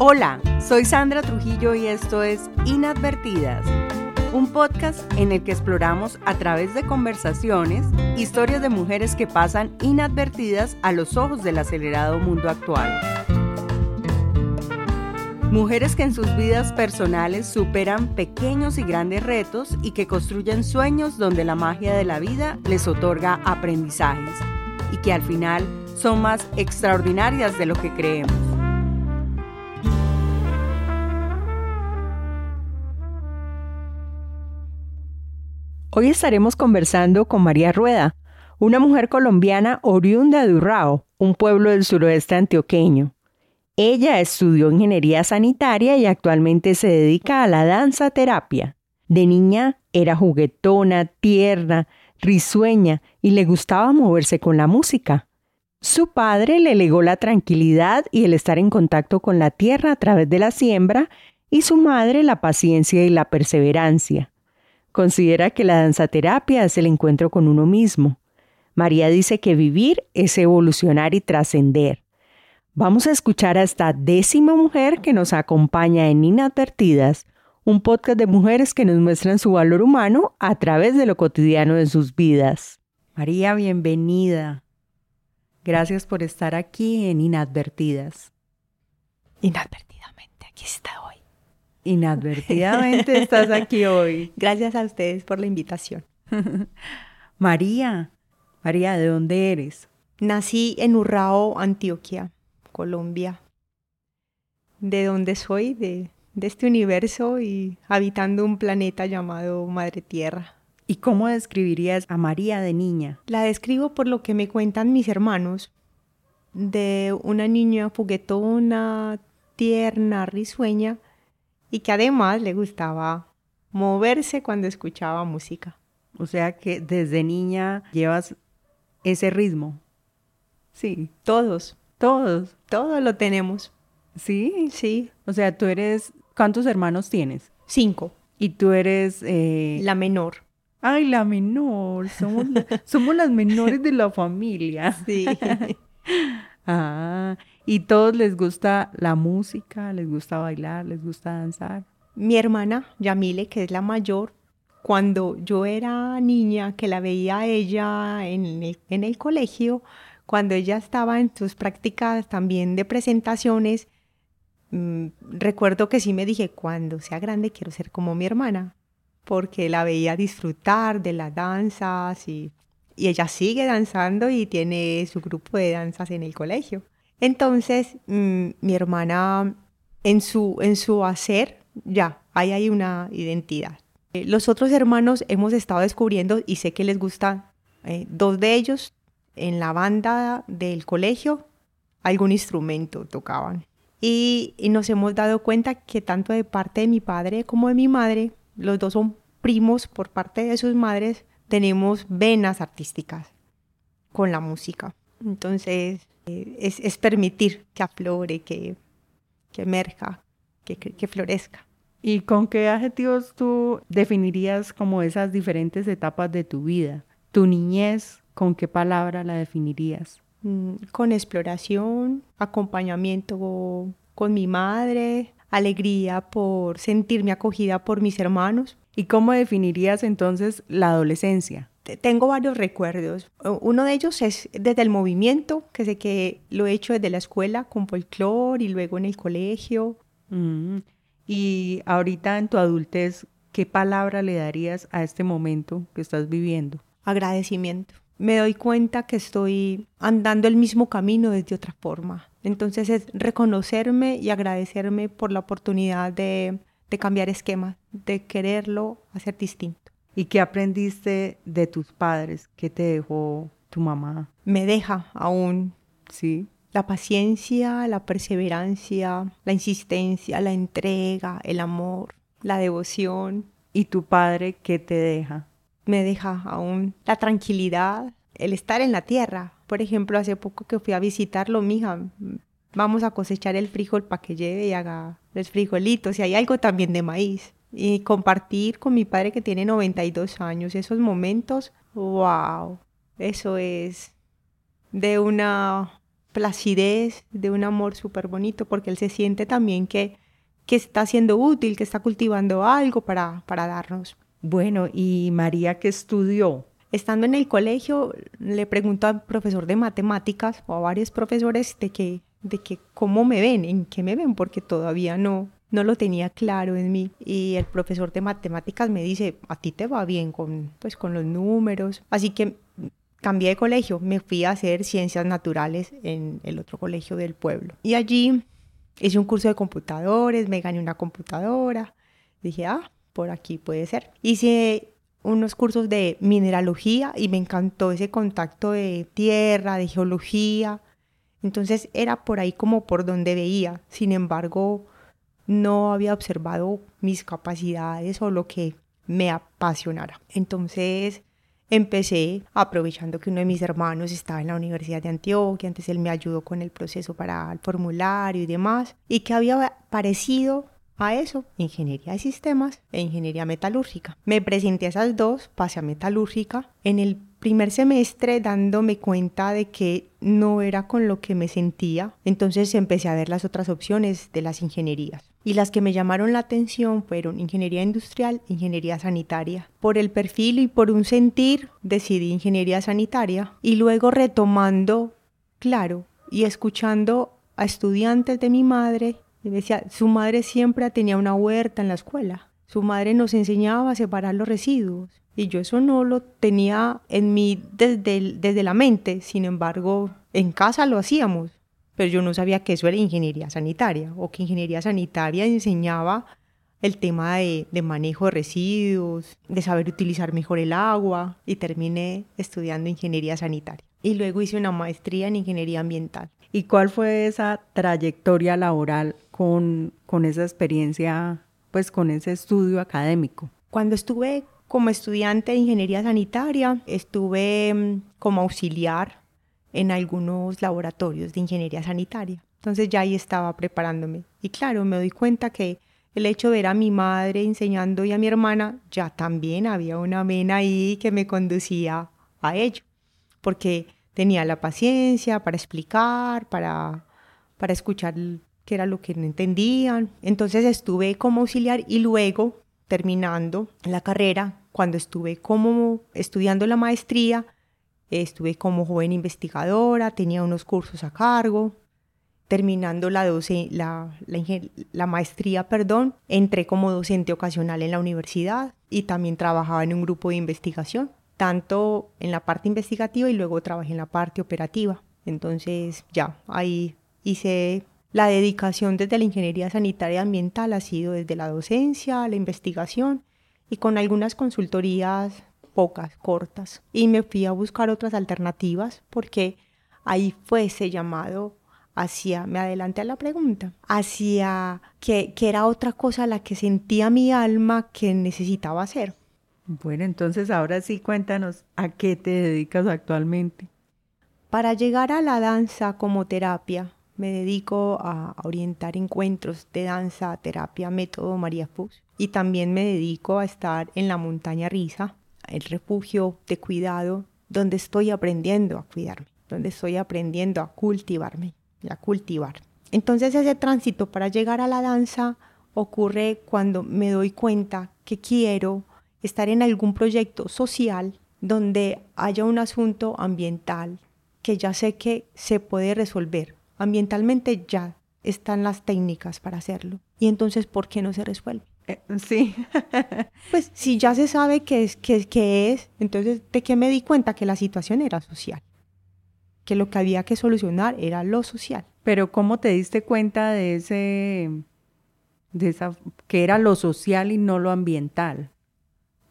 Hola, soy Sandra Trujillo y esto es Inadvertidas, un podcast en el que exploramos a través de conversaciones historias de mujeres que pasan inadvertidas a los ojos del acelerado mundo actual. Mujeres que en sus vidas personales superan pequeños y grandes retos y que construyen sueños donde la magia de la vida les otorga aprendizajes y que al final son más extraordinarias de lo que creemos. Hoy estaremos conversando con María Rueda, una mujer colombiana oriunda de Urrao, un pueblo del suroeste antioqueño. Ella estudió ingeniería sanitaria y actualmente se dedica a la danza terapia. De niña era juguetona, tierna, risueña y le gustaba moverse con la música. Su padre le legó la tranquilidad y el estar en contacto con la tierra a través de la siembra y su madre la paciencia y la perseverancia. Considera que la danzaterapia es el encuentro con uno mismo. María dice que vivir es evolucionar y trascender. Vamos a escuchar a esta décima mujer que nos acompaña en Inadvertidas, un podcast de mujeres que nos muestran su valor humano a través de lo cotidiano de sus vidas. María, bienvenida. Gracias por estar aquí en Inadvertidas. Inadvertidamente, aquí está hoy. Inadvertidamente estás aquí hoy. Gracias a ustedes por la invitación. María, María, ¿de dónde eres? Nací en Urrao, Antioquia. Colombia, de donde soy, de, de este universo y habitando un planeta llamado Madre Tierra. ¿Y cómo describirías a María de niña? La describo por lo que me cuentan mis hermanos, de una niña juguetona, tierna, risueña, y que además le gustaba moverse cuando escuchaba música. O sea que desde niña llevas ese ritmo. Sí, todos. Todos. Todos lo tenemos. Sí. Sí. O sea, tú eres. ¿Cuántos hermanos tienes? Cinco. Y tú eres. Eh... La menor. Ay, la menor. Somos, somos las menores de la familia. Sí. ah. ¿Y todos les gusta la música? ¿Les gusta bailar? ¿Les gusta danzar? Mi hermana, Yamile, que es la mayor, cuando yo era niña, que la veía ella en el, colegio, cuando ella estaba en sus prácticas también de presentaciones, mmm, recuerdo que sí me dije, cuando sea grande quiero ser como mi hermana, porque la veía disfrutar de las danzas y, y ella sigue danzando y tiene su grupo de danzas en el colegio. Entonces, mmm, mi hermana, en su, en su hacer, ya, ahí hay una identidad. Eh, los otros hermanos hemos estado descubriendo y sé que les gusta, eh, dos de ellos en la banda del colegio algún instrumento tocaban. Y, nos hemos dado cuenta que tanto de parte de mi padre como de mi madre, los dos son primos por parte de sus madres, tenemos venas artísticas con la música. Entonces, es, es, permitir que aflore, que, que emerja, que, que, florezca. ¿Y con qué adjetivos tú definirías como esas diferentes etapas de tu vida? Tu niñez, ¿con qué palabra la definirías? Mm, con exploración, acompañamiento con mi madre, alegría por sentirme acogida por mis hermanos. ¿Y cómo definirías entonces la adolescencia? Tengo varios recuerdos. Uno de ellos es desde el movimiento, que sé que lo he hecho desde la escuela con folclore y luego en el colegio. Mm. Y ahorita en tu adultez, ¿qué palabra le darías a este momento que estás viviendo? Agradecimiento me doy cuenta que estoy andando el mismo camino desde otra forma. Entonces es reconocerme y agradecerme por la oportunidad de, de cambiar esquemas, de quererlo hacer distinto. ¿Y qué aprendiste de tus padres? ¿Qué te dejó tu mamá? Me deja aún. Sí. La paciencia, la perseverancia, la insistencia, la entrega, el amor, la devoción. ¿Y tu padre qué te deja? me deja aún la tranquilidad, el estar en la tierra. Por ejemplo, hace poco que fui a visitarlo, mija, vamos a cosechar el frijol para que lleve y haga los frijolitos y hay algo también de maíz. Y compartir con mi padre que tiene 92 años esos momentos, wow, eso es de una placidez, de un amor súper bonito, porque él se siente también que, que está siendo útil, que está cultivando algo para, para darnos. Bueno, ¿y María qué estudió? Estando en el colegio, le pregunto al profesor de matemáticas o a varios profesores de que, de que cómo me ven, en qué me ven, porque todavía no, no lo tenía claro en mí. Y el profesor de matemáticas me dice, a ti te va bien con, pues, con los números. Así que cambié de colegio, me fui a hacer ciencias naturales en el otro colegio del pueblo. Y allí hice un curso de computadores, me gané una computadora. Dije, ah, por aquí puede ser. Hice unos cursos de mineralogía y me encantó ese contacto de tierra, de geología. Entonces era por ahí como por donde veía. Sin embargo, no había observado mis capacidades o lo que me apasionara. Entonces empecé aprovechando que uno de mis hermanos estaba en la Universidad de Antioquia, antes él me ayudó con el proceso para el formulario y demás, y que había parecido a eso, ingeniería de sistemas e ingeniería metalúrgica. Me presenté a esas dos, pasé a metalúrgica. En el primer semestre dándome cuenta de que no era con lo que me sentía, entonces empecé a ver las otras opciones de las ingenierías. Y las que me llamaron la atención fueron ingeniería industrial, ingeniería sanitaria. Por el perfil y por un sentir decidí ingeniería sanitaria y luego retomando, claro, y escuchando a estudiantes de mi madre y decía, su madre siempre tenía una huerta en la escuela. Su madre nos enseñaba a separar los residuos. Y yo eso no lo tenía en mí desde, desde la mente. Sin embargo, en casa lo hacíamos. Pero yo no sabía que eso era ingeniería sanitaria o que ingeniería sanitaria enseñaba el tema de, de, manejo de residuos, de saber utilizar mejor el agua y terminé estudiando ingeniería sanitaria. Y luego hice una maestría en ingeniería ambiental. ¿Y cuál fue esa trayectoria laboral con, con esa experiencia, pues con ese estudio académico? Cuando estuve como estudiante de ingeniería sanitaria, estuve mm, como auxiliar en algunos laboratorios de ingeniería sanitaria. Entonces ya ahí estaba preparándome. Y claro, me doy cuenta que el hecho de ver a mi madre enseñando y a mi hermana, ya también había una vena ahí que me conducía a ello. Porque tenía la paciencia para explicar, para, para escuchar qué era lo que no entendían. Entonces estuve como auxiliar y luego, terminando la carrera, cuando estuve como estudiando la maestría, estuve como joven investigadora, tenía unos cursos a cargo. Terminando la, la, la maestría, perdón, entré como docente ocasional en la universidad y también trabajaba en un grupo de investigación tanto en la parte investigativa y luego trabajé en la parte operativa. Entonces ya, ahí hice la dedicación desde la ingeniería sanitaria ambiental, ha sido desde la docencia, la investigación y con algunas consultorías pocas, cortas. Y me fui a buscar otras alternativas porque ahí fue ese llamado hacia, me adelanté a la pregunta, hacia que, que era otra cosa la que sentía mi alma que necesitaba hacer. Bueno, entonces ahora sí cuéntanos a qué te dedicas actualmente. Para llegar a la danza como terapia, me dedico a orientar encuentros de danza, terapia, método María Fuchs. Y también me dedico a estar en la montaña Risa, el refugio de cuidado, donde estoy aprendiendo a cuidarme, donde estoy aprendiendo a cultivarme a cultivar. Entonces ese tránsito para llegar a la danza ocurre cuando me doy cuenta que quiero estar en algún proyecto social donde haya un asunto ambiental que ya sé que se puede resolver. Ambientalmente ya están las técnicas para hacerlo. Y entonces, ¿por qué no se resuelve? Eh, sí. pues si ya se sabe qué es, qué, es, entonces, ¿de qué me di cuenta? Que la situación era social. Que lo que había que solucionar era lo social. Pero ¿cómo te diste cuenta de ese, de esa, que era lo social y no lo ambiental?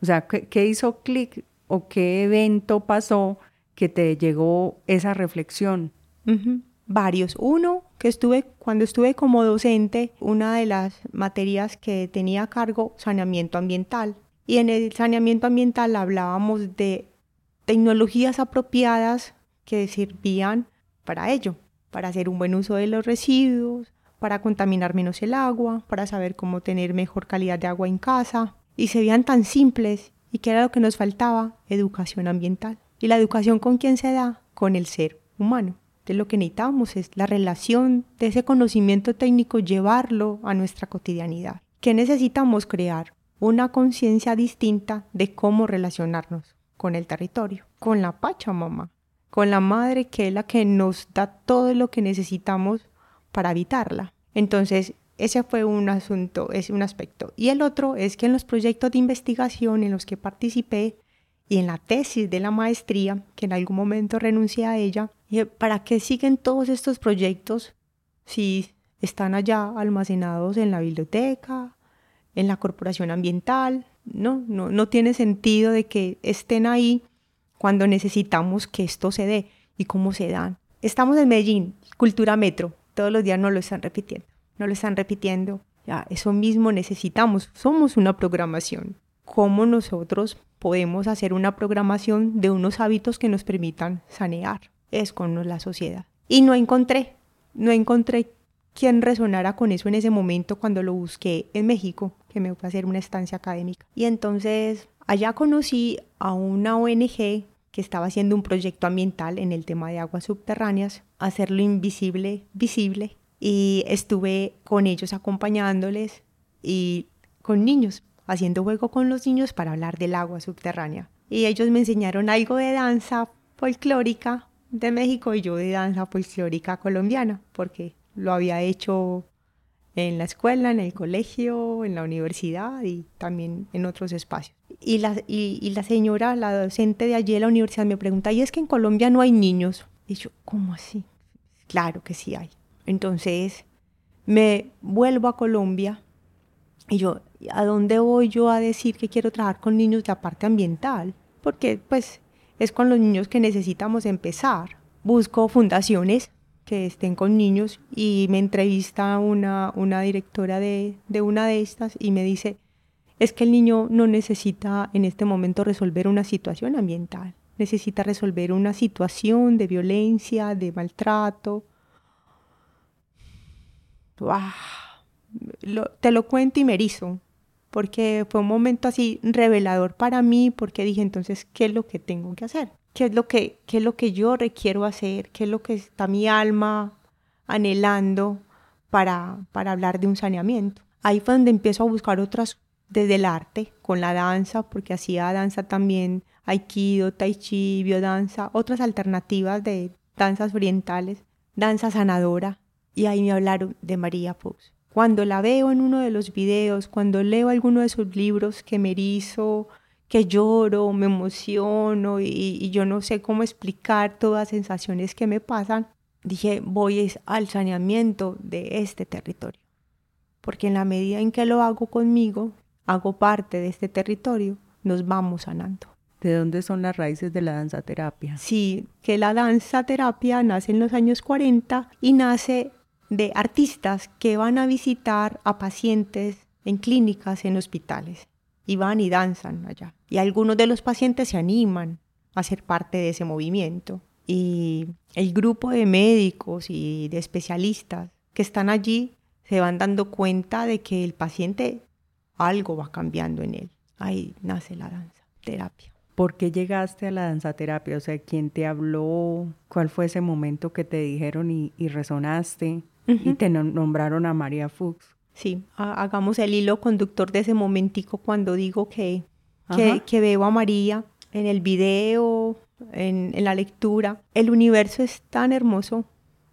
O sea, ¿qué, hizo clic o qué evento pasó que te llegó esa reflexión? Varios. Uno, que estuve, cuando estuve como docente, una de las materias que tenía a cargo, saneamiento ambiental. Y en el saneamiento ambiental hablábamos de tecnologías apropiadas que servían para ello, para hacer un buen uso de los residuos, para contaminar menos el agua, para saber cómo tener mejor calidad de agua en casa, y se veían tan simples y que era lo que nos faltaba, educación ambiental. ¿Y la educación con quién se da? Con el ser humano. Lo que necesitamos es la relación de ese conocimiento técnico, llevarlo a nuestra cotidianidad. ¿Qué necesitamos crear? Una conciencia distinta de cómo relacionarnos con el territorio, con la Pachamama, con la madre que es la que nos da todo lo que necesitamos para habitarla. Entonces, ese fue un asunto, es un aspecto. Y el otro es que en los proyectos de investigación en los que participé y en la tesis de la maestría, que en algún momento renuncié a ella, ¿para qué siguen todos estos proyectos si están allá almacenados en la biblioteca, en la corporación ambiental? No, no, no tiene sentido de que estén ahí cuando necesitamos que esto se dé y cómo se dan. Estamos en Medellín, cultura metro, todos los días nos lo están repitiendo, no lo están repitiendo. Ya, eso mismo necesitamos, somos una programación. ¿Cómo nosotros podemos hacer una programación de unos hábitos que nos permitan sanear? Es con la sociedad. Y no encontré, no encontré quien resonara con eso en ese momento cuando lo busqué en México, que me fue a hacer una estancia académica. Y entonces allá conocí a una ONG que estaba haciendo un proyecto ambiental en el tema de aguas subterráneas, hacerlo invisible visible y estuve con ellos acompañándoles y con niños, haciendo juego con los niños para hablar del agua subterránea. Y ellos me enseñaron algo de danza folclórica de México y yo de danza folclórica colombiana, porque lo había hecho en la escuela, en el colegio, en la universidad y también en otros espacios. Y la, y, la señora, la docente de allí de la universidad me pregunta, ¿y es que en Colombia no hay niños? Y yo, ¿cómo así? Claro que sí hay. Entonces me vuelvo a Colombia y yo, ¿a dónde voy yo a decir que quiero trabajar con niños de la parte ambiental? Porque pues es con los niños que necesitamos empezar. Busco fundaciones que estén con niños y me entrevista una, una directora de, de una de estas y me dice, es que el niño no necesita en este momento resolver una situación ambiental, necesita resolver una situación de violencia, de maltrato. te lo cuento y me erizo, porque fue un momento así revelador para mí, porque dije entonces, ¿qué es lo que tengo que hacer? qué es lo que, qué es lo que yo requiero hacer, qué es lo que está mi alma anhelando para, para hablar de un saneamiento. Ahí fue donde empiezo a buscar otras desde el arte, con la danza, porque hacía danza también, aikido, tai chi, biodanza, otras alternativas de danzas orientales, danza sanadora, y ahí me hablaron de María Fox. Cuando la veo en uno de los videos, cuando leo alguno de sus libros que me erizo, que lloro, me emociono y, yo no sé cómo explicar todas las sensaciones que me pasan, dije, voy al saneamiento de este territorio. Porque en la medida en que lo hago conmigo, hago parte de este territorio, nos vamos sanando. ¿De dónde son las raíces de la danza terapia? Sí, que la danza terapia nace en los años 40 y nace de artistas que van a visitar a pacientes en clínicas, en hospitales y van y danzan allá. Y algunos de los pacientes se animan a ser parte de ese movimiento. Y el grupo de médicos y de especialistas que están allí se van dando cuenta de que el paciente algo va cambiando en él. Ahí nace la danza terapia. ¿Por qué llegaste a la danza terapia? O sea, ¿quién te habló? ¿Cuál fue ese momento que te dijeron y, resonaste? Y te nombraron a María Fuchs. Sí, hagamos el hilo conductor de ese momentico cuando digo que, que, veo a María en el video, en, en la lectura. El universo es tan hermoso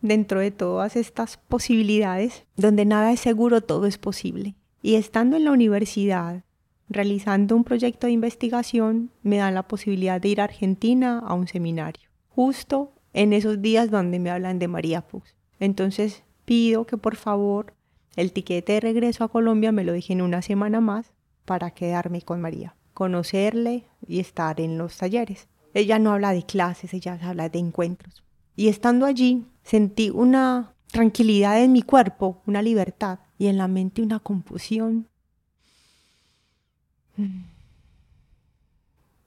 dentro de todas estas posibilidades, donde nada es seguro, todo es posible. Y estando en la universidad, realizando un proyecto de investigación, me dan la posibilidad de ir a Argentina a un seminario, justo en esos días donde me hablan de María Fuchs. Entonces pido que por favor el tiquete de regreso a Colombia me lo dije en una semana más para quedarme con María, conocerle y estar en los talleres. Ella no habla de clases, ella habla de encuentros. Y estando allí sentí una tranquilidad en mi cuerpo, una libertad y en la mente una confusión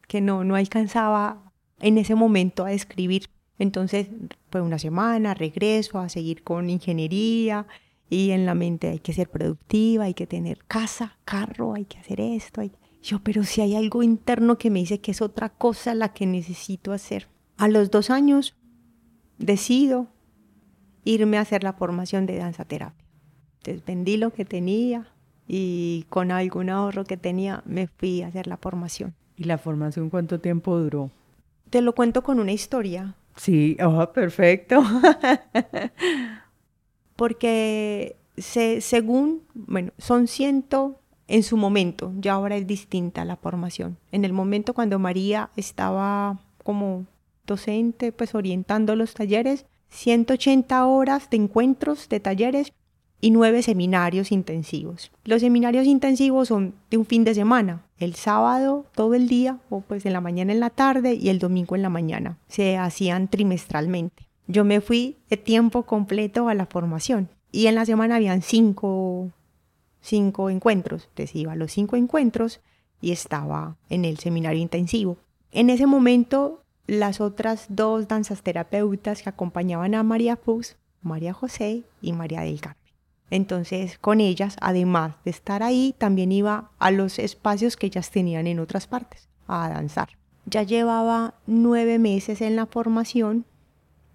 que no, no alcanzaba en ese momento a describir. Entonces fue una semana, regreso a seguir con ingeniería y en la mente hay que ser productiva, hay que tener casa, carro, hay que hacer esto. Yo, pero si hay algo interno que me dice que es otra cosa la que necesito hacer. A los dos años decido irme a hacer la formación de danza terapia. Entonces vendí lo que tenía y con algún ahorro que tenía me fui a hacer la formación. ¿Y la formación cuánto tiempo duró? Te lo cuento con una historia. Sí, oh, perfecto. Porque se, según, bueno, son ciento en su momento, ya ahora es distinta la formación. En el momento cuando María estaba como docente, pues orientando los talleres, 180 horas de encuentros, de talleres y nueve seminarios intensivos. Los seminarios intensivos son de un fin de semana, el sábado todo el día, o pues en la mañana en la tarde y el domingo en la mañana. Se hacían trimestralmente. Yo me fui de tiempo completo a la formación y en la semana habían cinco, cinco encuentros. Entonces iba a los cinco encuentros y estaba en el seminario intensivo. En ese momento, las otras dos danzas terapeutas que acompañaban a María Fuchs, María José y María del Carmen. Entonces, con ellas, además de estar ahí, también iba a los espacios que ellas tenían en otras partes, a danzar. Ya llevaba nueve meses en la formación,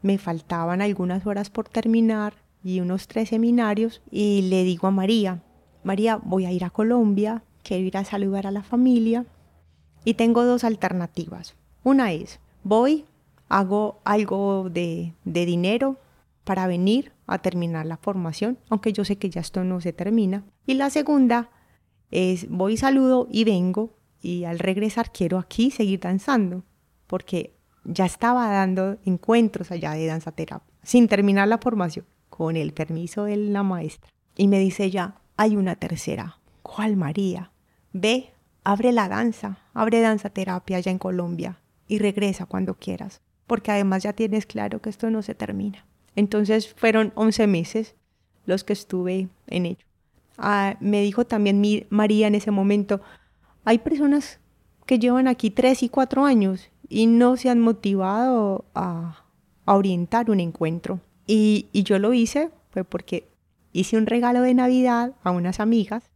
me faltaban algunas horas por terminar y unos tres seminarios y le digo a María, María, voy a ir a Colombia, quiero ir a saludar a la familia y tengo dos alternativas. Una es, voy, hago algo de, de dinero para venir a terminar la formación, aunque yo sé que ya esto no se termina. Y la segunda es voy, saludo y vengo y al regresar quiero aquí seguir danzando, porque ya estaba dando encuentros allá de danza terapia, sin terminar la formación, con el permiso de la maestra. Y me dice ya, hay una tercera. ¿Cuál María? Ve, abre la danza, abre danza terapia allá en Colombia y regresa cuando quieras, porque además ya tienes claro que esto no se termina. Entonces fueron 11 meses los que estuve en ello. Ah, me dijo también María en ese momento, hay personas que llevan aquí 3 y 4 años y no se han motivado a, orientar un encuentro. Y, yo lo hice fue porque hice un regalo de Navidad a unas amigas,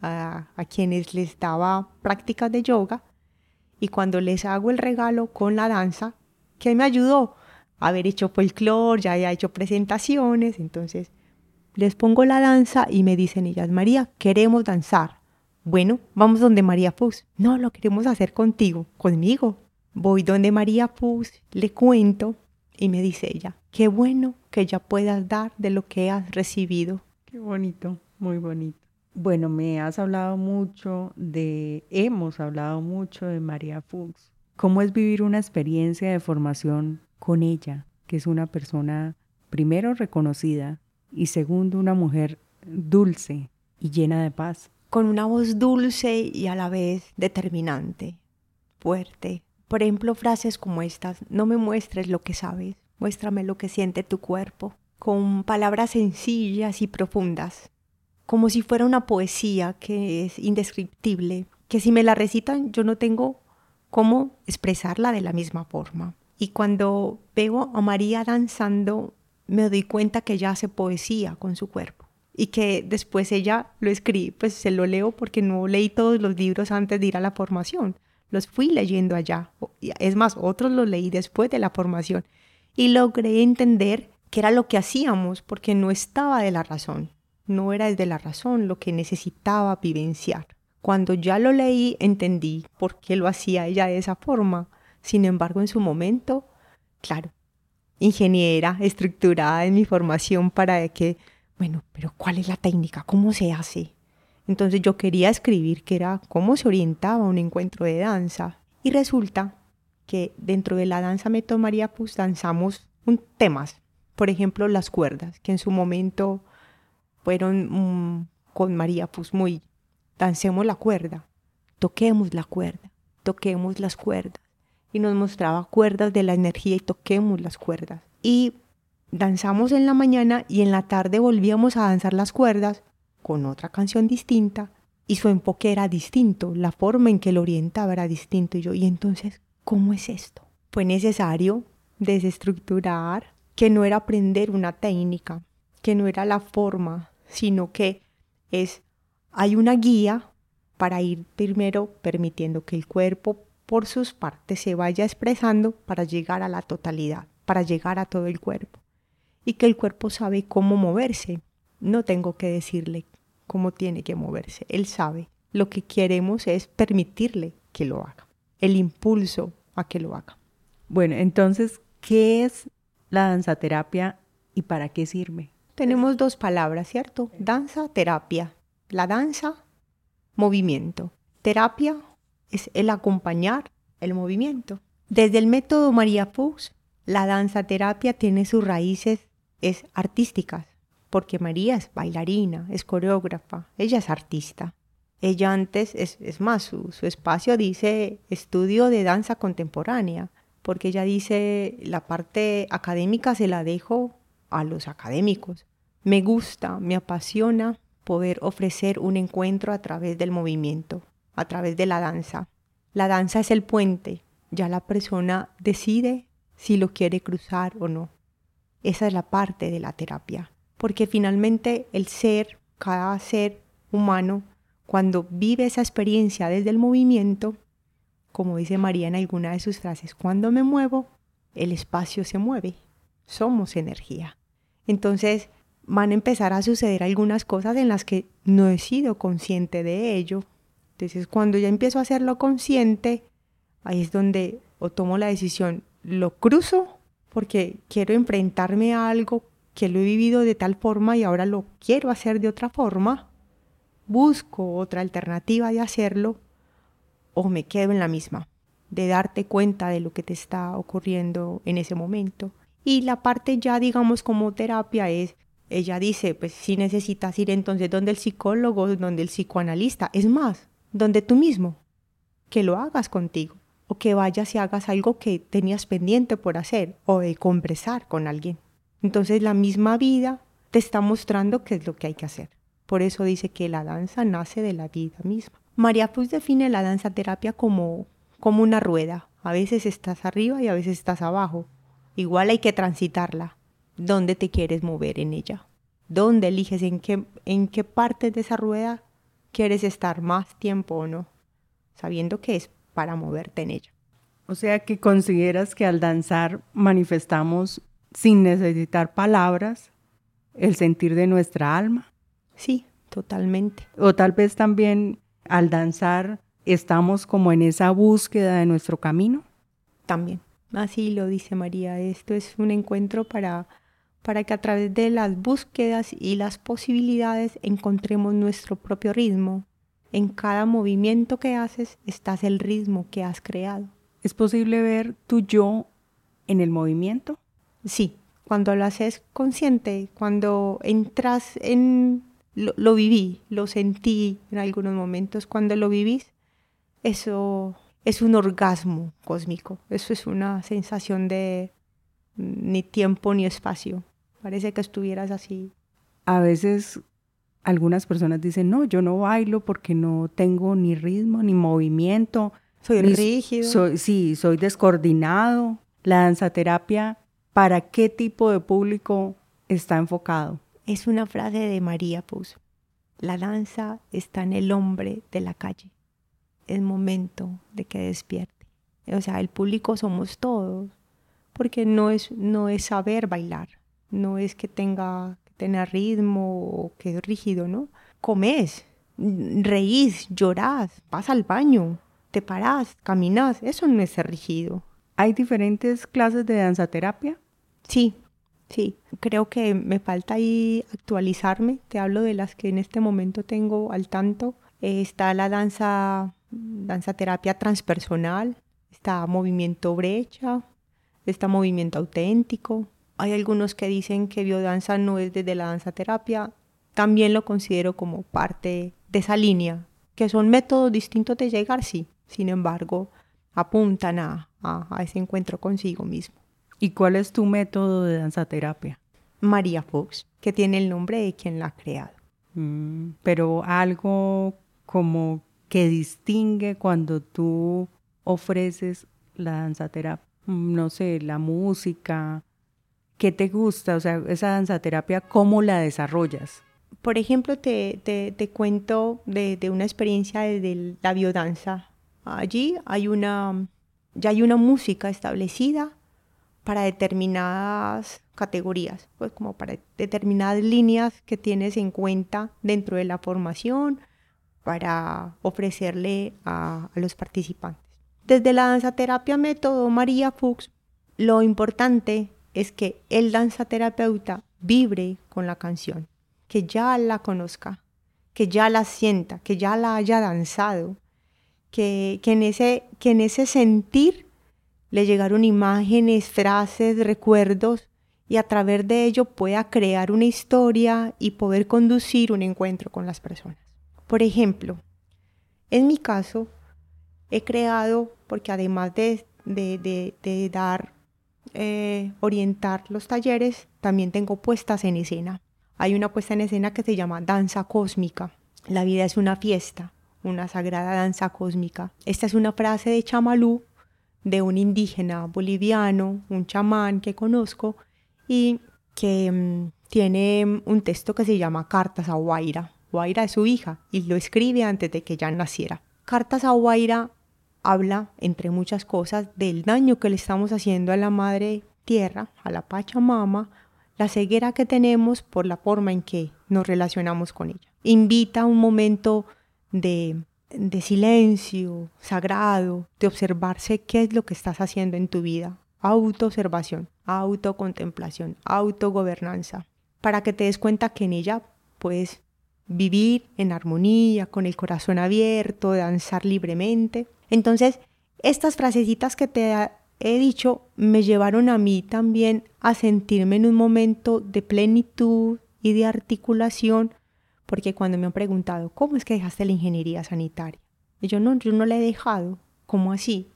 a, a quienes les daba prácticas de yoga, y cuando les hago el regalo con la danza, que me ayudó haber hecho folclore, ya había hecho presentaciones, entonces les pongo la danza y me dicen ellas, María, queremos danzar. Bueno, vamos donde María Puz. No, lo queremos hacer contigo, conmigo. Voy donde María Puz, le cuento y me dice ella, qué bueno que ya puedas dar de lo que has recibido. Qué bonito, muy bonito. Bueno, me has hablado mucho de, hemos hablado mucho de María Fuchs. ¿Cómo es vivir una experiencia de formación con ella, que es una persona primero reconocida y segundo una mujer dulce y llena de paz. Con una voz dulce y a la vez determinante, fuerte. Por ejemplo, frases como estas, no me muestres lo que sabes, muéstrame lo que siente tu cuerpo, con palabras sencillas y profundas, como si fuera una poesía que es indescriptible, que si me la recitan yo no tengo cómo expresarla de la misma forma. Y cuando veo a María danzando, me doy cuenta que ella hace poesía con su cuerpo y que después ella lo escribe, pues se lo leo porque no leí todos los libros antes de ir a la formación, los fui leyendo allá. Es más, otros los leí después de la formación y logré entender qué era lo que hacíamos porque no estaba de la razón, no era desde la razón lo que necesitaba vivenciar. Cuando ya lo leí entendí por qué lo hacía ella de esa forma sin embargo, en su momento, claro, ingeniera, estructurada en mi formación para que, bueno, pero ¿cuál es la técnica? ¿Cómo se hace? Entonces yo quería escribir que era cómo se orientaba un encuentro de danza. Y resulta que dentro de la danza Meto María pues danzamos un temas. Por ejemplo, las cuerdas, que en su momento fueron mm, con María pues muy, dancemos la cuerda, toquemos la cuerda, toquemos las cuerdas y nos mostraba cuerdas de la energía y toquemos las cuerdas. Y danzamos en la mañana y en la tarde volvíamos a danzar las cuerdas con otra canción distinta y su enfoque era distinto, la forma en que lo orientaba era distinto. Y yo, ¿y entonces cómo es esto? Fue necesario desestructurar que no era aprender una técnica, que no era la forma, sino que es, hay una guía para ir primero permitiendo que el cuerpo por sus partes se vaya expresando para llegar a la totalidad, para llegar a todo el cuerpo. y que el cuerpo sabe cómo moverse. No tengo que decirle cómo tiene que moverse, él sabe. Lo que queremos es permitirle que lo haga, el impulso a que lo haga. Bueno, entonces, ¿qué es la danzaterapia y para qué sirve? Tenemos dos palabras, ¿cierto? Danza, terapia. La danza, movimiento. Terapia es el acompañar el movimiento. Desde el método María Fuchs, la danza terapia tiene sus raíces es artísticas, porque María es bailarina, es coreógrafa, ella es artista. Ella antes, es, es más, su, su espacio dice estudio de danza contemporánea, porque ella dice la parte académica se la dejo a los académicos. Me gusta, me apasiona poder ofrecer un encuentro a través del movimiento, a través de la danza. La danza es el puente, ya la persona decide si lo quiere cruzar o no. Esa es la parte de la terapia, porque finalmente el ser, cada ser humano, cuando vive esa experiencia desde el movimiento, como dice María en alguna de sus frases, cuando me muevo, el espacio se mueve, somos energía. Entonces van a empezar a suceder algunas cosas en las que no he sido consciente de ello. Entonces cuando ya empiezo a hacerlo consciente, ahí es donde o tomo la decisión, lo cruzo porque quiero enfrentarme a algo que lo he vivido de tal forma y ahora lo quiero hacer de otra forma, busco otra alternativa de hacerlo o me quedo en la misma, de darte cuenta de lo que te está ocurriendo en ese momento. Y la parte ya, digamos, como terapia es, ella dice, pues si necesitas ir entonces donde el psicólogo, donde el psicoanalista, es más, donde tú mismo, que lo hagas contigo o que vayas y hagas algo que tenías pendiente por hacer o de conversar con alguien. Entonces la misma vida te está mostrando qué es lo que hay que hacer. Por eso dice que la danza nace de la vida misma. María Puz define la danza terapia como, como una rueda. A veces estás arriba y a veces estás abajo. Igual hay que transitarla. ¿Dónde te quieres mover en ella? ¿Dónde eliges en qué, en qué parte de esa rueda quieres estar más tiempo o no? Sabiendo que es para moverte en ella. O sea que consideras que al danzar manifestamos sin necesitar palabras el sentir de nuestra alma. Sí, totalmente. O tal vez también al danzar estamos como en esa búsqueda de nuestro camino. También. Así lo dice María. Esto es un encuentro para, para que a través de las búsquedas y las posibilidades encontremos nuestro propio ritmo, en cada movimiento que haces estás el ritmo que has creado. ¿Es posible ver tu yo en el movimiento? Sí, cuando lo haces consciente, cuando entras en... Lo, viví, lo sentí en algunos momentos, cuando lo vivís, eso es un orgasmo cósmico, eso es una sensación de ni tiempo ni espacio, parece que estuvieras así. A veces algunas personas dicen, no, yo no bailo porque no tengo ni ritmo ni movimiento. Soy rígido. Soy, sí, soy descoordinado. La danzaterapia, ¿para qué tipo de público está enfocado? Es una frase de María Puso. La danza está en el hombre de la calle. Es momento de que despierte. O sea, el público somos todos, porque no es, no es saber bailar, no es que tenga tener ritmo o que es rígido, ¿no? Comes, reís, llorás, vas al baño, te parás, caminas, eso no es ser rígido. ¿Hay diferentes clases de danzaterapia? Sí, sí. Creo que me falta ahí actualizarme. Te hablo de las que en este momento tengo al tanto. Eh, está la danza, danza terapia transpersonal, está movimiento brecha, está movimiento auténtico, hay algunos que dicen que biodanza no es desde la danza terapia. También lo considero como parte de esa línea, que son métodos distintos de llegar, sí. Sin embargo, apuntan a, a, ese encuentro consigo mismo. ¿Y cuál es tu método de danza terapia? María Fox, que tiene el nombre de quien la ha creado. Mm, pero algo como que distingue cuando tú ofreces la danza terapia. Mm, no sé, la música, ¿Qué te gusta? O sea, esa danzaterapia, ¿cómo la desarrollas? Por ejemplo, te, te, cuento de, una experiencia de, la biodanza. Allí hay una, ya hay una música establecida para determinadas categorías, pues como para determinadas líneas que tienes en cuenta dentro de la formación para ofrecerle a los participantes. Desde la danza terapia método María Fuchs, lo importante es que el danzaterapeuta vibre con la canción, que ya la conozca, que ya la sienta, que ya la haya danzado, que, que, en, ese, que en ese sentir le llegaron imágenes, frases, recuerdos y a través de ello pueda crear una historia y poder conducir un encuentro con las personas. Por ejemplo, en mi caso, he creado, porque además de, de, de, dar, eh, orientar los talleres, también tengo puestas en escena. Hay una puesta en escena que se llama Danza Cósmica. La vida es una fiesta, una sagrada danza cósmica. Esta es una frase de Chamalú, de un indígena boliviano, un chamán que conozco, y que mm, tiene un texto que se llama Cartas a Huayra. Huayra es su hija y lo escribe antes de que ella naciera. Cartas a Huayra habla, entre muchas cosas, del daño que le estamos haciendo a la madre tierra, a la Pachamama, la ceguera que tenemos por la forma en que nos relacionamos con ella. Invita a un momento de, de silencio sagrado, de observarse qué es lo que estás haciendo en tu vida. Autoobservación, autocontemplación, autogobernanza, para que te des cuenta que en ella puedes vivir en armonía, con el corazón abierto, danzar libremente. Entonces, estas frasecitas que te he dicho me llevaron a mí también a sentirme en un momento de plenitud y de articulación, porque cuando me han preguntado, ¿cómo es que dejaste la ingeniería sanitaria? Yo no, yo no la he dejado. ¿Cómo así?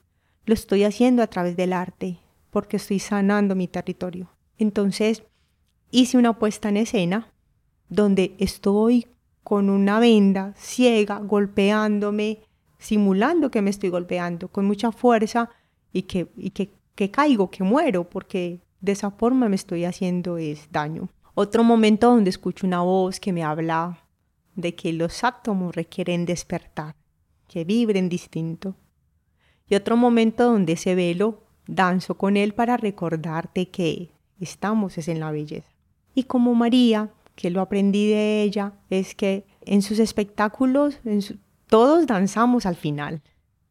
Lo estoy haciendo a través del arte, porque estoy sanando mi territorio. Entonces, hice una puesta en escena donde estoy con una venda ciega, golpeándome, simulando que me estoy golpeando con mucha fuerza y que, y que, que caigo, que muero, porque de esa forma me estoy haciendo es daño. Otro momento donde escucho una voz que me habla de que los átomos requieren despertar, que vibren distinto. Y otro momento donde ese velo danzo con él para recordarte que estamos es en la belleza. Y como María, que lo aprendí de ella, es que en sus espectáculos todos danzamos al final.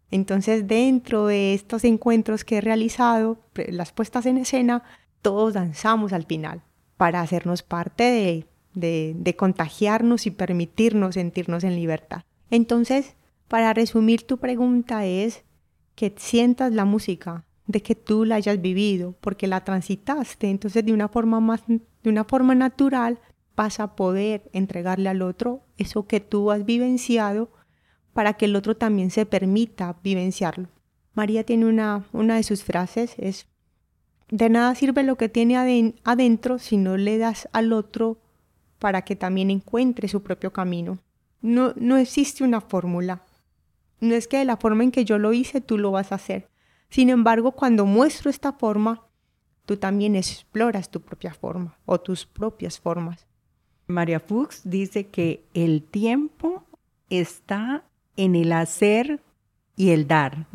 Entonces, dentro de estos encuentros que he realizado, las puestas en escena, todos danzamos al final para hacernos parte de, de, contagiarnos y permitirnos sentirnos en libertad. Entonces, para resumir tu pregunta es que sientas la música, de que tú la hayas vivido, porque la transitaste, entonces de una forma más, de una forma natural vas a poder entregarle al otro eso que tú has vivenciado para que el otro también se permita vivenciarlo. María tiene una, una de sus frases, es, de nada sirve lo que tiene adentro si no le das al otro para que también encuentre su propio camino. No, no existe una fórmula. No es que de la forma en que yo lo hice tú lo vas a hacer. Sin embargo, cuando muestro esta forma, tú también exploras tu propia forma o tus propias formas. María Fuchs dice que el tiempo está en el hacer y el dar.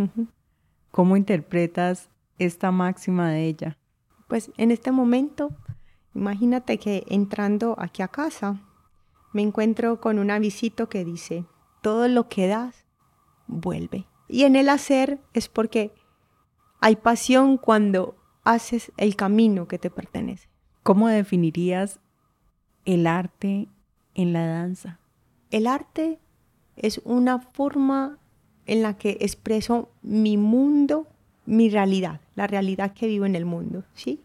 ¿Cómo interpretas esta máxima de ella? Pues en este momento, imagínate que entrando aquí a casa, me encuentro con un avisito que dice, todo lo que das, vuelve. Y en el hacer es porque hay pasión cuando haces el camino que te pertenece. ¿Cómo definirías el arte en la danza? El arte es una forma en la que expreso mi mundo, mi realidad, la realidad que vivo en el mundo, ¿sí?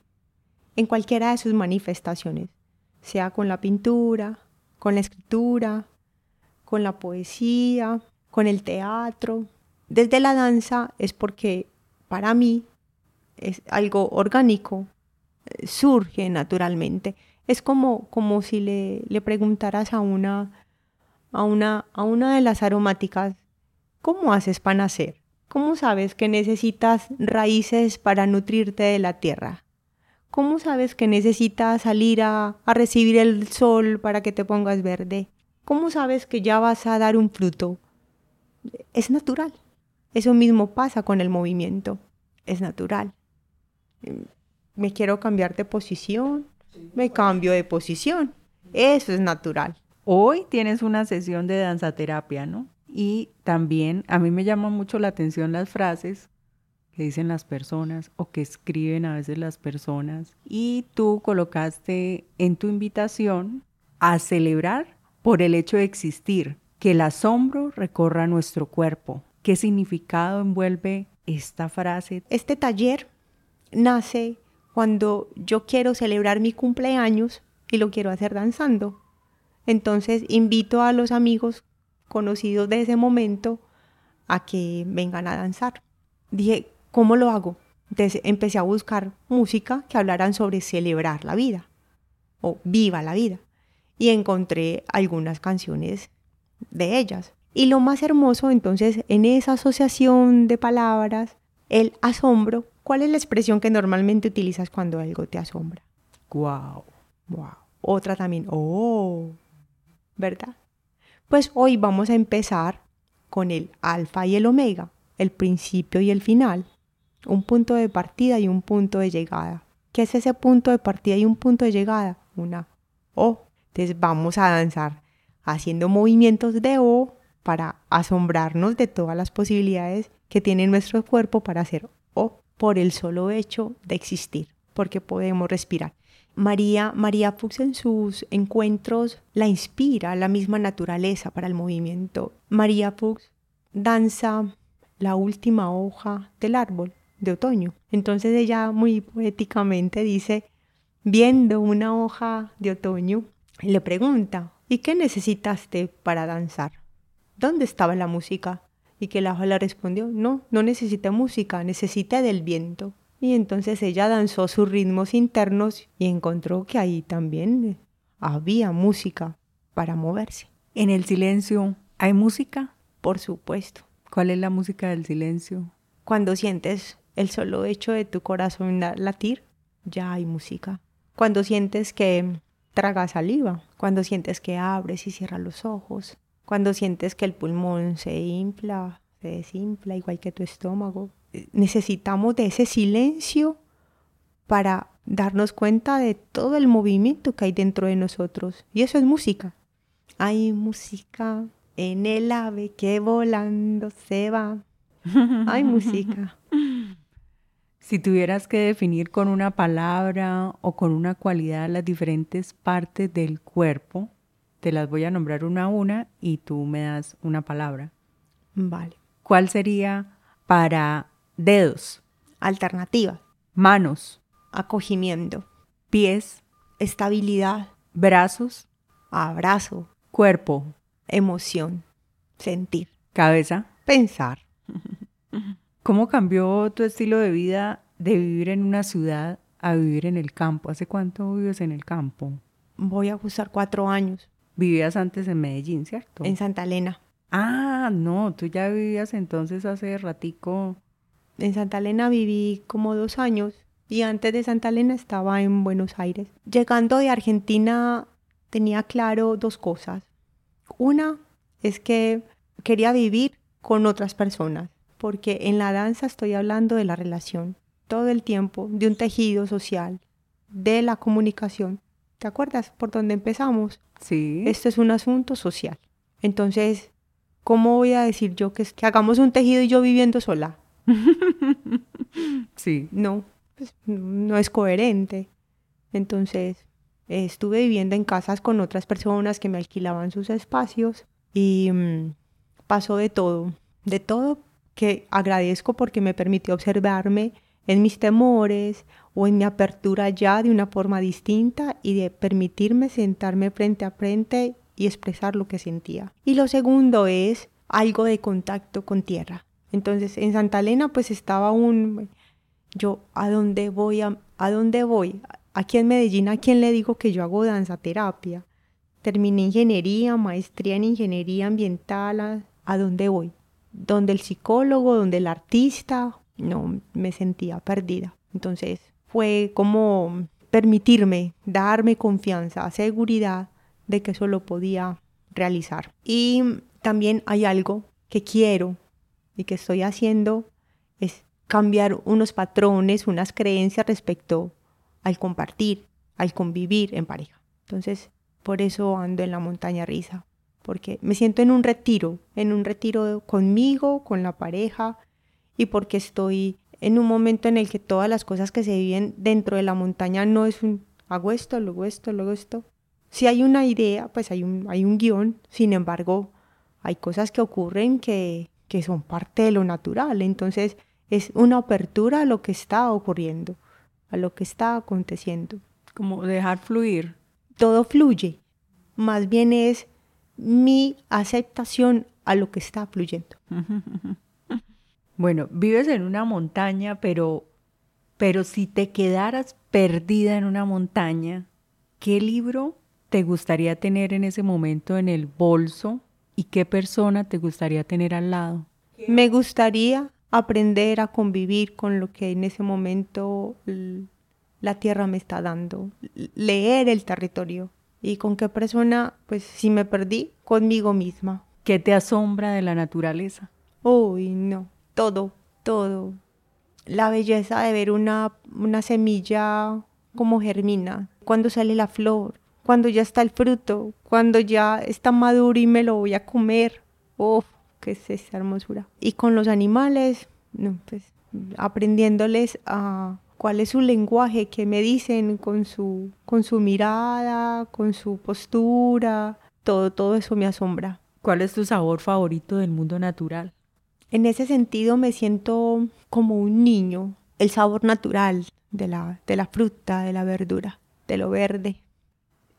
En cualquiera de sus manifestaciones, sea con la pintura, con la escritura, con la poesía, con el teatro. Desde la danza es porque para mí es algo orgánico, eh, surge naturalmente. Es como, como si le, le preguntaras a una a una, a una de las aromáticas, ¿cómo haces para nacer? ¿Cómo sabes que necesitas raíces para nutrirte de la tierra? ¿Cómo sabes que necesitas salir a, a recibir el sol para que te pongas verde? ¿Cómo sabes que ya vas a dar un fruto? Es natural. Eso mismo pasa con el movimiento. Es natural. me quiero cambiar de posición, me cambio de posición. Eso es natural. Hoy tienes una sesión de danzaterapia, ¿no? Y también a mí me llama mucho la atención las frases que dicen las personas o que escriben a veces las personas. Y tú colocaste en tu invitación a celebrar por el hecho de existir, que el asombro recorra nuestro cuerpo. ¿Qué significado envuelve esta frase? Este taller nace cuando yo quiero celebrar mi cumpleaños y lo quiero hacer danzando. Entonces invito a los amigos conocidos de ese momento a que vengan a danzar. Dije, ¿cómo lo hago? Entonces empecé a buscar música que hablaran sobre celebrar la vida o viva la vida. Y encontré algunas canciones de ellas. Y lo más hermoso entonces en esa asociación de palabras, el asombro, ¿cuál es la expresión que normalmente utilizas cuando algo te asombra? Wow. Wow. Otra también, oh, ¿verdad? Pues hoy vamos a empezar con el alfa y el omega, el principio y el final, un punto de partida y un punto de llegada. ¿Qué es ese punto de partida y un punto de llegada? Una O. Entonces vamos a danzar haciendo movimientos de O para asombrarnos de todas las posibilidades que tiene nuestro cuerpo para hacer O por el solo hecho de existir, porque podemos respirar. María, María Fuchs en sus encuentros la inspira la misma naturaleza para el movimiento. María Fuchs danza la última hoja del árbol de otoño. Entonces ella muy poéticamente dice, viendo una hoja de otoño, le pregunta, ¿y qué necesitaste para danzar? ¿Dónde estaba la música? Y que la hoja le respondió, no, no necesité música, necesité del viento. Y entonces ella danzó sus ritmos internos y encontró que ahí también había música para moverse. ¿En el silencio hay música? Por supuesto. ¿Cuál es la música del silencio? Cuando sientes el solo hecho de tu corazón latir, ya hay música. Cuando sientes que tragas saliva, cuando sientes que abres y cierras los ojos, cuando sientes que el pulmón se infla, se desinfla, igual que tu estómago, necesitamos de ese silencio para darnos cuenta de todo el movimiento que hay dentro de nosotros. Y eso es música. Hay música en el ave que volando se va. Hay música. Si tuvieras que definir con una palabra o con una cualidad las diferentes partes del cuerpo, te las voy a nombrar una a una y tú me das una palabra. Vale. ¿Cuál sería para Dedos. Alternativa. Manos. Acogimiento. Pies. Estabilidad. Brazos. Abrazo. Cuerpo. Emoción. Sentir. Cabeza. Pensar. ¿Cómo cambió tu estilo de vida de vivir en una ciudad a vivir en el campo? ¿Hace cuánto vives en el campo? Voy a usar cuatro años. Vivías antes en Medellín, ¿cierto? En Santa Elena. Ah, no, tú ya vivías entonces hace ratico en Santa Elena viví como dos años y antes de Santa Elena estaba en Buenos Aires. Llegando de Argentina tenía claro dos cosas. Una es que quería vivir con otras personas, porque en la danza estoy hablando de la relación todo el tiempo, de un tejido social, de la comunicación. ¿Te acuerdas por dónde empezamos? Sí. Esto es un asunto social. Entonces, ¿cómo voy a decir yo que, que hagamos un tejido y yo viviendo sola? sí. No, pues, no es coherente. Entonces, estuve viviendo en casas con otras personas que me alquilaban sus espacios y mm, pasó de todo, de todo que agradezco porque me permitió observarme en mis temores o en mi apertura ya de una forma distinta y de permitirme sentarme frente a frente y expresar lo que sentía. Y lo segundo es algo de contacto con tierra. Entonces en Santa Elena pues estaba un, yo, ¿a dónde voy? A, dónde voy? Aquí en Medellín, ¿a quién le digo que yo hago danza terapia? Terminé ingeniería, maestría en ingeniería ambiental, ¿a, dónde voy? ¿Donde el psicólogo, donde el artista? No, me sentía perdida. Entonces fue como permitirme, darme confianza, seguridad de que eso lo podía realizar. Y también hay algo que quiero y que estoy haciendo es cambiar unos patrones, unas creencias respecto al compartir, al convivir en pareja. Entonces, por eso ando en la montaña risa, porque me siento en un retiro, en un retiro conmigo, con la pareja, y porque estoy en un momento en el que todas las cosas que se viven dentro de la montaña no es un hago esto, luego esto, luego esto. Si hay una idea, pues hay un, hay un guion, sin embargo, hay cosas que ocurren que, que son parte de lo natural, entonces es una apertura a lo que está ocurriendo, a lo que está aconteciendo. Como dejar fluir. Todo fluye, más bien es mi aceptación a lo que está fluyendo. Bueno, vives en una montaña, pero, pero si te quedaras perdida en una montaña, ¿qué libro te gustaría tener en ese momento en el bolso y qué persona te gustaría tener al lado? Me gustaría aprender a convivir con lo que en ese momento la tierra me está dando, leer el territorio y con qué persona, pues si me perdí, conmigo misma. ¿Qué te asombra de la naturaleza? Uy, no, todo, todo. La belleza de ver una, una semilla como germina, cuando sale la flor, cuando ya está el fruto, cuando ya está maduro y me lo voy a comer. Uf, qué es esa hermosura. Y con los animales, no, pues aprendiéndoles a cuál es su lenguaje, qué me dicen con su, con su mirada, con su postura, todo, todo eso me asombra. ¿Cuál es tu sabor favorito del mundo natural? En ese sentido me siento como un niño, el sabor natural de la, de la fruta, de la verdura, de lo verde.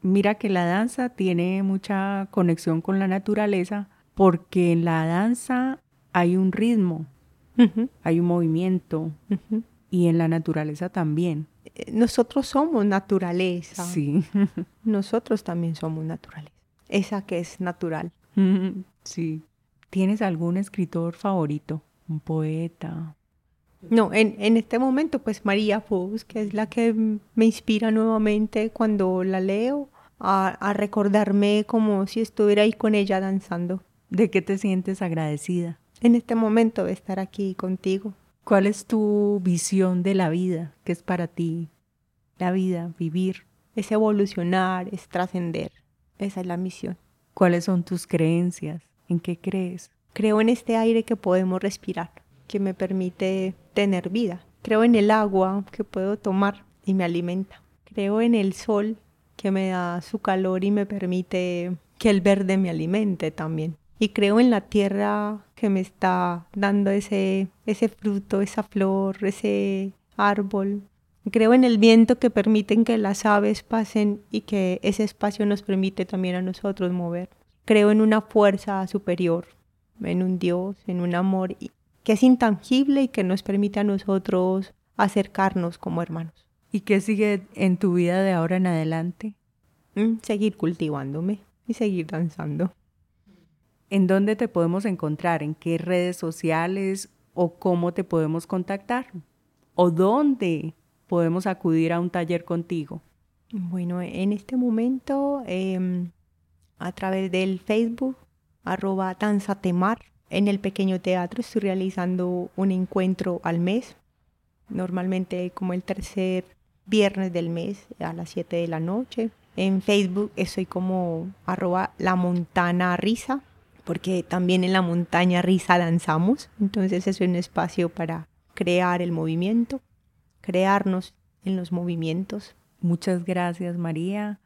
Mira que la danza tiene mucha conexión con la naturaleza porque en la danza hay un ritmo, hay un movimiento y en la naturaleza también. Eh, nosotros somos naturaleza. Sí. Nosotros también somos naturaleza. Esa que es natural. Sí. ¿Tienes algún escritor favorito? ¿Un poeta? No, en, en este momento pues María Fos, que es la que me inspira nuevamente cuando la leo a, a recordarme como si estuviera ahí con ella danzando. ¿De qué te sientes agradecida? En este momento de estar aquí contigo. ¿Cuál es tu visión de la vida? ¿Qué es para ti la vida, vivir? Es evolucionar, es trascender. Esa es la misión. ¿Cuáles son tus creencias? ¿En qué crees? Creo en este aire que podemos respirar, que me permite tener vida. Creo en el agua que puedo tomar y me alimenta. Creo en el sol que me da su calor y me permite que el verde me alimente también. Y creo en la tierra que me está dando ese, ese fruto, esa flor, ese árbol. Creo en el viento que permiten que las aves pasen y que ese espacio nos permite también a nosotros mover creo en una fuerza superior, en un Dios, en un amor que es intangible y que nos permite a nosotros acercarnos como hermanos. ¿Y qué sigue en tu vida de ahora en adelante? Mm, seguir cultivándome y seguir danzando. ¿En dónde te podemos encontrar? ¿En qué redes sociales o cómo te podemos contactar? ¿O dónde podemos acudir a un taller contigo? Bueno, en este momento em, a través del Facebook, arroba danzatemar. En el pequeño teatro estoy realizando un encuentro al mes, normalmente como el tercer viernes del mes a las 7 de la noche. En Facebook estoy como arroba la montana risa, porque también en la montaña risa danzamos. Entonces es un espacio para crear el movimiento, crearnos en los movimientos. Muchas gracias María.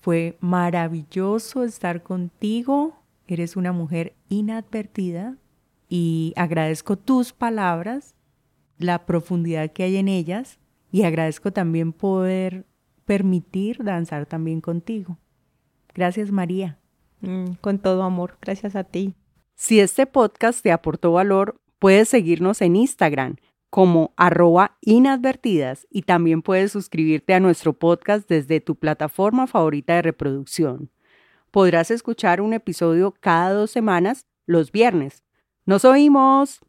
Fue maravilloso estar contigo. Eres una mujer inadvertida y agradezco tus palabras, la profundidad que hay en ellas y agradezco también poder permitir danzar también contigo. Gracias María. Mm, con todo amor, gracias a ti. Si este podcast te aportó valor, puedes seguirnos en Instagram como arroba inadvertidas y también puedes suscribirte a nuestro podcast desde tu plataforma favorita de reproducción. Podrás escuchar un episodio cada dos semanas los viernes. ¡Nos oímos!